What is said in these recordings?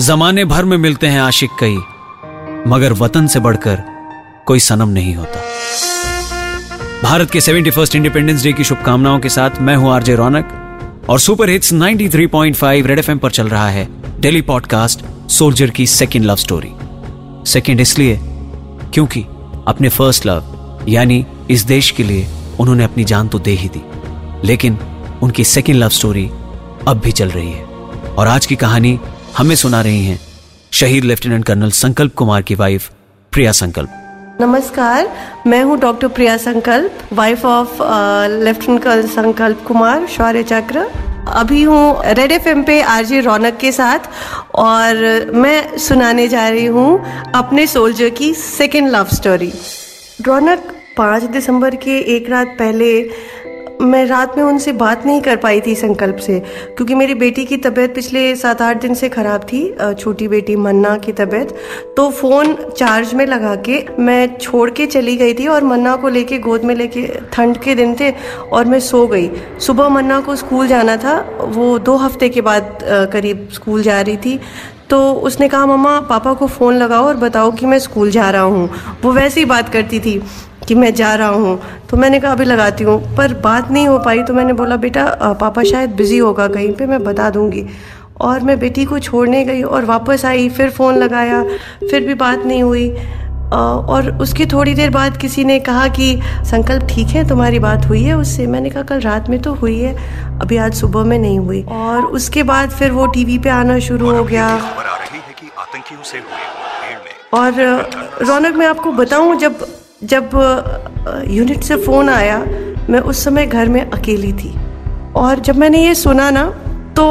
जमाने भर में मिलते हैं आशिक कई, मगर वतन से बढ़कर कोई सनम नहीं होता। भारत के सेवेंटी फ़र्स्ट इंडिपेंडेंस डे की शुभकामनाओं के साथ मैं हूँ आरजे रौनक, और सुपर हिट्स 93.5 रेड एफएम पर चल रहा है डेली पॉडकास्ट सोल्जर की सेकेंड लव स्टोरी। सेकेंड इसलिए क्योंकि अपने फ़र्स्ट लव, यानी इस देश के लिए उन्होंने अपनी जान तो दे ही दी, लेकिन उनकी सेकेंड लव स्टोरी अब भी चल रही है। और आज की कहानी हमें सुना रही हैं। शहीद लेफ्टिनेंट कर्नल संकल्प कुमार की वाइफ प्रिया संकल्प। नमस्कार, मैं हूँ डॉक्टर प्रिया संकल्प, वाइफ ऑफ़ लेफ्टिनेंट कर्नल संकल्प कुमार, शौर्य चक्र। अभी हूँ रेड एफएम पे आरजे रौनक के साथ और मैं सुनाने जा रही हूँ अपने सोल्जर की सेकेंड लव स्टोरी रौनक पाँच दिसंबर के एक रात पहले मैं रात में उनसे बात नहीं कर पाई थी संकल्प से, क्योंकि मेरी बेटी की तबीयत पिछले सात आठ दिन से ख़राब थी छोटी बेटी मन्ना की तबीयत। तो फ़ोन चार्ज में लगा के मैं छोड़ के चली गई थी और मन्ना को लेके, गोद में लेके ठंड के दिन थे और मैं सो गई। सुबह मन्ना को स्कूल जाना था, वो दो हफ़्ते के बाद करीब स्कूल जा रही थी। तो उसने कहा, मम्मा, पापा को फ़ोन लगाओ और बताओ कि मैं स्कूल जा रहा हूँ। वो वैसे ही बात करती थी। कि मैं जा रहा हूँ। तो मैंने कहा, अभी लगाती हूँ। पर बात नहीं हो पाई तो मैंने बोला, बेटा पापा शायद बिज़ी होगा, कहीं पे मैं बता दूँगी। और मैं बेटी को छोड़ने गई और वापस आई, फिर फ़ोन लगाया, फिर भी बात नहीं हुई। और उसकी थोड़ी देर बाद किसी ने कहा कि, संकल्प ठीक है, तुम्हारी बात हुई है उससे? मैंने कहा, कल रात में तो हुई है, अभी आज सुबह में नहीं हुई। और उसके बाद फिर वो टीवी पे आना शुरू हो गया। और रौनक, मैं आपको बताऊँ, जब जब यूनिट से फ़ोन आया, मैं उस समय घर में अकेली थी। और जब मैंने ये सुना ना तो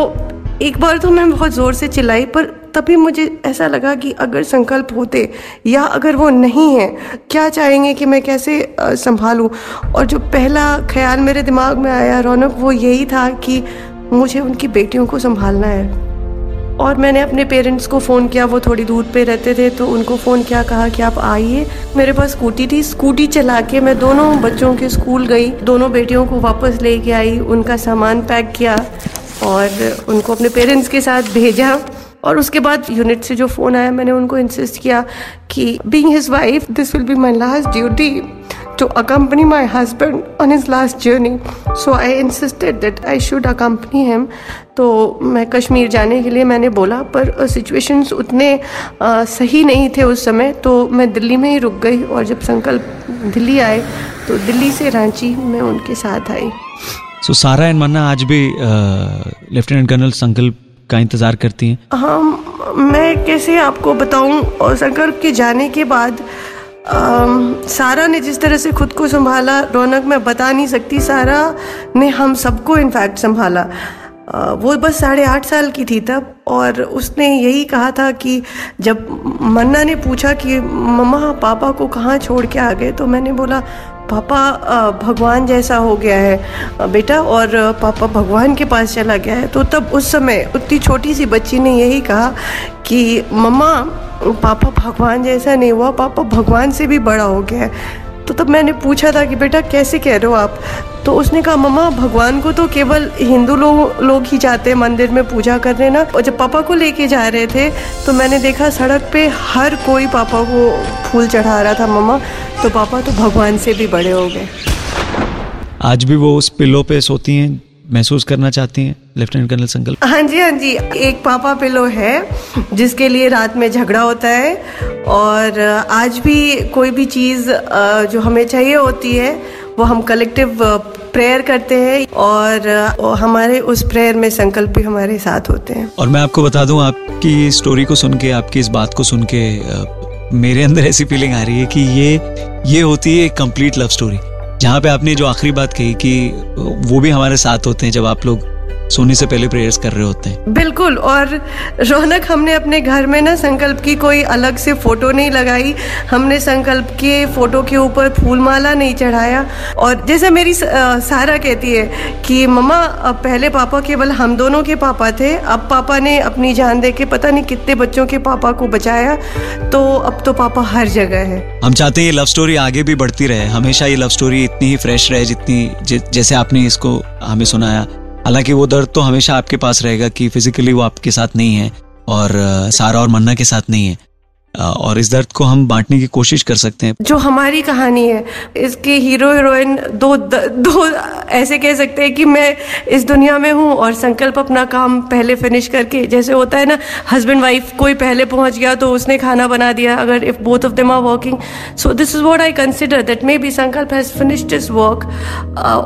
एक बार तो मैं बहुत ज़ोर से चिल्लाई, पर तभी मुझे ऐसा लगा कि अगर संकल्प होते, या अगर वो नहीं है, क्या चाहेंगे कि मैं कैसे संभालूं? और जो पहला ख्याल मेरे दिमाग में आया, रौनक, वो यही था कि मुझे उनकी बेटियों को संभालना है। और मैंने अपने पेरेंट्स को फ़ोन किया, वो थोड़ी दूर पे रहते थे तो उनको फ़ोन किया, कहा कि आप आइए। मेरे पास स्कूटी थी स्कूटी चला के मैं दोनों बच्चों के स्कूल गई। दोनों बेटियों को वापस लेके आई, उनका सामान पैक किया और उनको अपने पेरेंट्स के साथ भेजा। और उसके बाद यूनिट से जो फ़ोन आया, मैंने उनको इंसिस्ट किया कि being his wife this will be my last duty to accompany my husband on his last journey. So I insisted that I should accompany him. तो मैं कश्मीर जाने के लिए मैंने बोला पर सिचुएशंस उतने आ, सही नहीं थे उस समय तो मैं दिल्ली में ही रुक गई और जब संकल्प दिल्ली आए तो दिल्ली से रांची मैं उनके साथ आई so so, Sara and Manna आज भी लेफ्टिनेंट कर्नल संकल्प का इंतज़ार करती हैं हाँ मैं कैसे आपको बताऊँ और संकल्प के जाने के बाद सारा ने जिस तरह से खुद को संभाला, रौनक मैं बता नहीं सकती, सारा ने हम सबको इनफैक्ट संभाला। वो बस साढ़े आठ साल की थी तब, और उसने यही कहा था कि जब मन्ना ने पूछा कि, मम्मा, पापा को कहाँ छोड़ के आ गए? तो मैंने बोला, पापा भगवान जैसा हो गया है बेटा, और पापा भगवान के पास चला गया है। तो तब उस समय उतनी छोटी सी बच्ची ने यही कहा कि, मम्मा पापा भगवान जैसा नहीं हुआ, पापा भगवान से भी बड़ा हो गया है। तो तब मैंने पूछा था कि बेटा, कैसे कह रहे हो आप? तो उसने कहा, मम्मा, भगवान को तो केवल हिंदू लोग लोग ही जाते हैं, मंदिर में पूजा करने ना? और जब पापा को लेके जा रहे थे तो मैंने देखा सड़क पे हर कोई पापा को फूल चढ़ा रहा था, मम्मा। तो पापा तो भगवान से भी बड़े हो गए। आज भी वो उस पिल्लो पे सोती हैं महसूस करना चाहती हैं लेफ्टिनेंट कर्नल संकल्प हाँ जी हाँ जी। एक पापा पिलो है जिसके लिए रात में झगड़ा होता है। और आज भी कोई भी चीज़ जो हमें चाहिए होती है वो हम कलेक्टिव प्रेयर करते हैं। और हमारे उस प्रेयर में संकल्प भी हमारे साथ होते हैं। और मैं आपको बता दूँ आपकी स्टोरी को सुन के आपकी इस बात को सुन के मेरे अंदर ऐसी फीलिंग आ रही है कि ये ये होती है कंप्लीट लव स्टोरी जहाँ पे आपने जो आखिरी बात कही कि वो भी हमारे साथ होते हैं जब आप लोग सोने से पहले प्रेयर्स कर रहे होते हैं। बिल्कुल और रौनक हमने अपने घर में ना संकल्प की कोई अलग से फ़ोटो नहीं लगाई। हमने संकल्प के फ़ोटो के ऊपर फूल माला नहीं चढ़ाया। और जैसे मेरी सारा कहती है कि मम्मा अब पहले पापा केवल हम दोनों के पापा थे। अब पापा ने अपनी जान दे के पता नहीं कितने बच्चों के पापा को बचाया। तो अब तो पापा हर जगह है। हम चाहते हैं ये लव स्टोरी आगे भी बढ़ती रहे। हमेशा ये लव स्टोरी इतनी ही फ्रेश रहे जितनी जैसे आपने इसको हमें सुनाया। हालाँकि वो दर्द तो हमेशा आपके पास रहेगा कि फिजिकली वो आपके साथ नहीं है और सारा और मन्ना के साथ नहीं है। और इस दर्द को हम बांटने की कोशिश कर सकते हैं। जो हमारी कहानी है, इसके हीरो हीरोइन दो दो ऐसे कह सकते हैं कि मैं इस दुनिया में हूँ और संकल्प अपना काम पहले फिनिश करके, जैसे होता है ना हस्बैंड वाइफ कोई पहले पहुँच गया तो उसने खाना बना दिया, अगर if both of them are working so this is what I consider that may be Sankalp has finished this work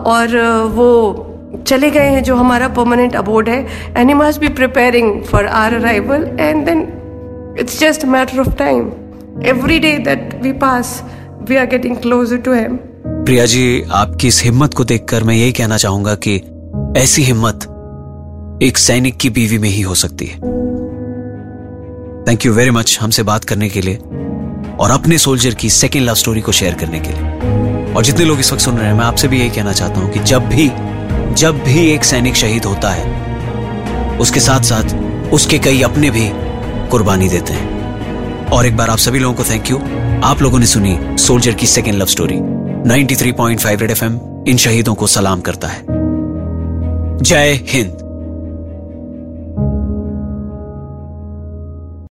और वो चले गए हैं जो हमारा परमानेंट अबोर्ड है and he must be preparing for our arrival and then just a matter of time. Every day that we pass, we are getting closer to Him. Priya ji आपकी इस हिम्मत को देखकर मैं यही कहना चाहूँगा कि ऐसी हिम्मत एक सैनिक की बीवी में ही हो सकती है थैंक यू वेरी मच हमसे बात करने के लिए और अपने सोल्जर की सेकेंड लव स्टोरी को शेयर करने के लिए और जितने लोग इस वक्त सुन रहे हैं मैं आपसे भी यही कहना चाहता हूँ कि जब भी जब भी एक सैनिक शहीद होता है, उसके साथ साथ उसके कई अपने भी कुर्बानी देते हैं। और एक बार आप सभी लोगों को थैंक यू आप लोगों ने सुनी सोल्जर की second love story 93.5 red FM इन शहीदों को सलाम करता है। जय हिंद।